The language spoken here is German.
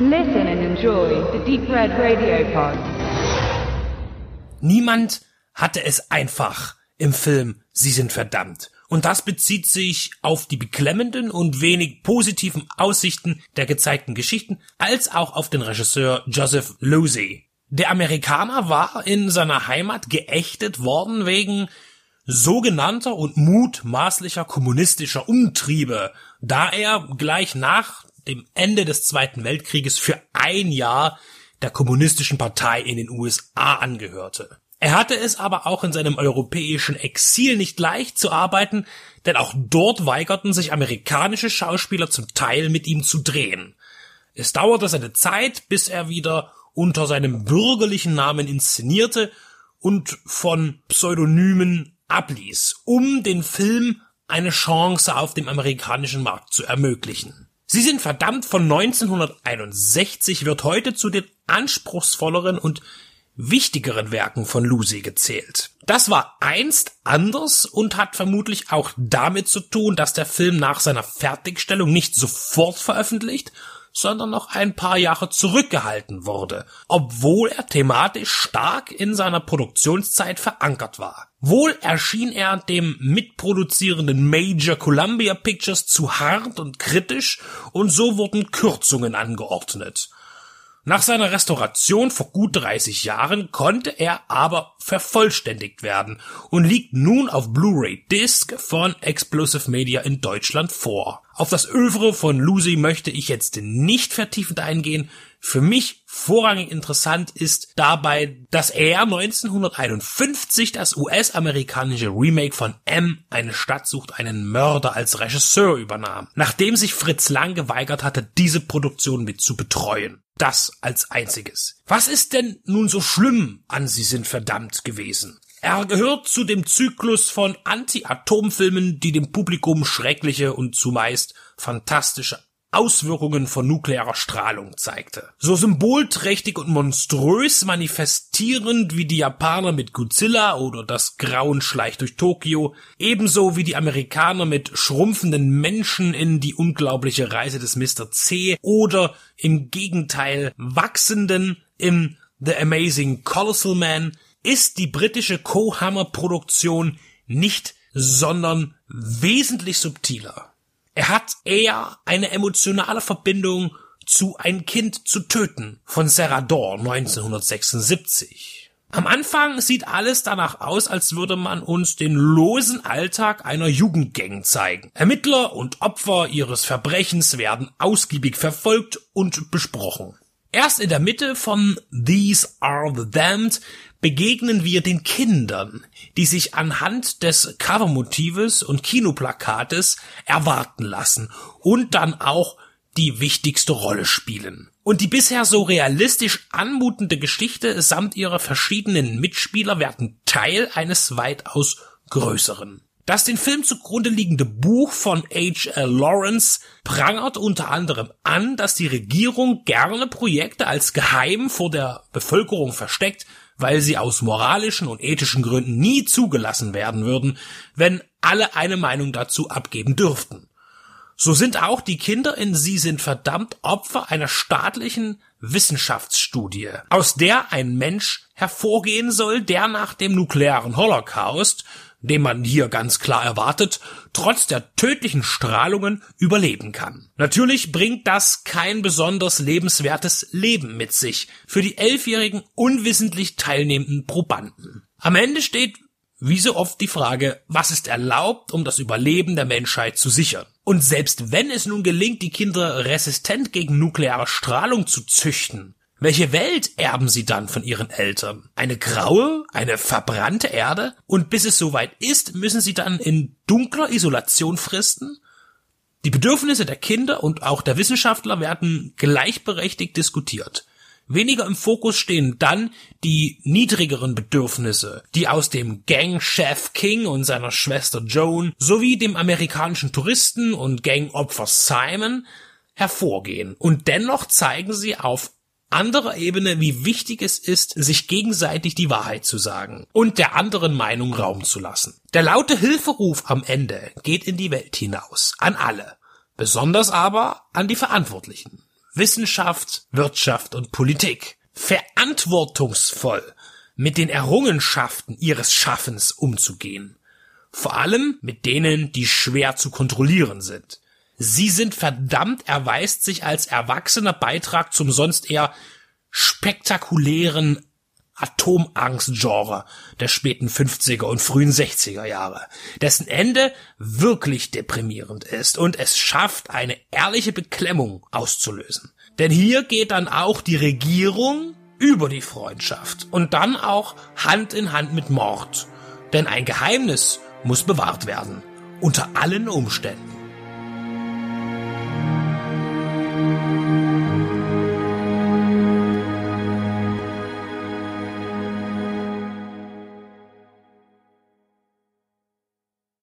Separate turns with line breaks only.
Listen and enjoy the Deep Red Radio Pod.
Niemand hatte es einfach im Film Sie sind verdammt. Und das bezieht sich auf die beklemmenden und wenig positiven Aussichten der gezeigten Geschichten, als auch auf den Regisseur Joseph Losey. Der Amerikaner war in seiner Heimat geächtet worden wegen sogenannter und mutmaßlicher kommunistischer Umtriebe, da er gleich nach dem Ende des Zweiten Weltkrieges für ein Jahr der kommunistischen Partei in den USA angehörte. Er hatte es aber auch in seinem europäischen Exil nicht leicht zu arbeiten, denn auch dort weigerten sich amerikanische Schauspieler zum Teil mit ihm zu drehen. Es dauerte seine Zeit, bis er wieder unter seinem bürgerlichen Namen inszenierte und von Pseudonymen abließ, um den Film eine Chance auf dem amerikanischen Markt zu ermöglichen. Sie sind verdammt von 1961 wird heute zu den anspruchsvolleren und wichtigeren Werken von Lucy gezählt. Das war einst anders und hat vermutlich auch damit zu tun, dass der Film nach seiner Fertigstellung nicht sofort veröffentlicht, sondern noch ein paar Jahre zurückgehalten wurde, obwohl er thematisch stark in seiner Produktionszeit verankert war. Wohl erschien er dem mitproduzierenden Major Columbia Pictures zu hart und kritisch und so wurden Kürzungen angeordnet. Nach seiner Restauration vor gut 30 Jahren konnte er aber vervollständigt werden und liegt nun auf Blu-ray Disc von Explosive Media in Deutschland vor. Auf das Övre von Lucy möchte ich jetzt nicht vertiefend eingehen. Für mich vorrangig interessant ist dabei, dass er 1951 das US-amerikanische Remake von M, eine Stadt sucht einen Mörder als Regisseur übernahm, nachdem sich Fritz Lang geweigert hatte, diese Produktion mit zu betreuen. Das als einziges. Was ist denn nun so schlimm an Sie sind verdammt gewesen? Er gehört zu dem Zyklus von Anti-Atom-Filmen, die dem Publikum schreckliche und zumeist fantastische Auswirkungen von nuklearer Strahlung zeigte. So symbolträchtig und monströs manifestierend wie die Japaner mit Godzilla oder das Grauen schleicht durch Tokio, ebenso wie die Amerikaner mit schrumpfenden Menschen in die unglaubliche Reise des Mr. C oder im Gegenteil wachsenden im The Amazing Colossal Man, ist die britische Cohammer Produktion nicht, sondern wesentlich subtiler. Er hat eher eine emotionale Verbindung zu Ein Kind zu töten von Dawn 1976. Am Anfang sieht alles danach aus, als würde man uns den losen Alltag einer Jugendgang zeigen. Ermittler und Opfer ihres Verbrechens werden ausgiebig verfolgt und besprochen. Erst in der Mitte von These Are the Damned begegnen wir den Kindern, die sich anhand des Covermotives und Kinoplakates erwarten lassen und dann auch die wichtigste Rolle spielen. Und die bisher so realistisch anmutende Geschichte samt ihrer verschiedenen Mitspieler werden Teil eines weitaus größeren. Das den Film zugrunde liegende Buch von H.L. Lawrence prangert unter anderem an, dass die Regierung gerne Projekte als geheim vor der Bevölkerung versteckt, weil sie aus moralischen und ethischen Gründen nie zugelassen werden würden, wenn alle eine Meinung dazu abgeben dürften. So sind auch die Kinder in Sie sind verdammt Opfer einer staatlichen Wissenschaftsstudie, aus der ein Mensch hervorgehen soll, der nach dem nuklearen Holocaust den man hier ganz klar erwartet, trotz der tödlichen Strahlungen überleben kann. Natürlich bringt das kein besonders lebenswertes Leben mit sich für die elfjährigen unwissentlich teilnehmenden Probanden. Am Ende steht wie so oft die Frage, was ist erlaubt, um das Überleben der Menschheit zu sichern? Und selbst wenn es nun gelingt, die Kinder resistent gegen nukleare Strahlung zu züchten, welche Welt erben sie dann von ihren Eltern? Eine graue, eine verbrannte Erde? Und bis es soweit ist, müssen sie dann in dunkler Isolation fristen? Die Bedürfnisse der Kinder und auch der Wissenschaftler werden gleichberechtigt diskutiert. Weniger im Fokus stehen dann die niedrigeren Bedürfnisse, die aus dem Gangchef King und seiner Schwester Joan sowie dem amerikanischen Touristen und Gangopfer Simon hervorgehen. Und dennoch zeigen sie auf anderer Ebene, wie wichtig es ist, sich gegenseitig die Wahrheit zu sagen und der anderen Meinung Raum zu lassen. Der laute Hilferuf am Ende geht in die Welt hinaus, an alle, besonders aber an die Verantwortlichen. Wissenschaft, Wirtschaft und Politik verantwortungsvoll mit den Errungenschaften ihres Schaffens umzugehen. Vor allem mit denen, die schwer zu kontrollieren sind. Sie sind verdammt erweist sich als erwachsener Beitrag zum sonst eher spektakulären Atomangst-Genre der späten 50er und frühen 60er Jahre, dessen Ende wirklich deprimierend ist und es schafft, eine ehrliche Beklemmung auszulösen. Denn hier geht dann auch die Regierung über die Freundschaft und dann auch Hand in Hand mit Mord. Denn ein Geheimnis muss bewahrt werden. Unter allen Umständen.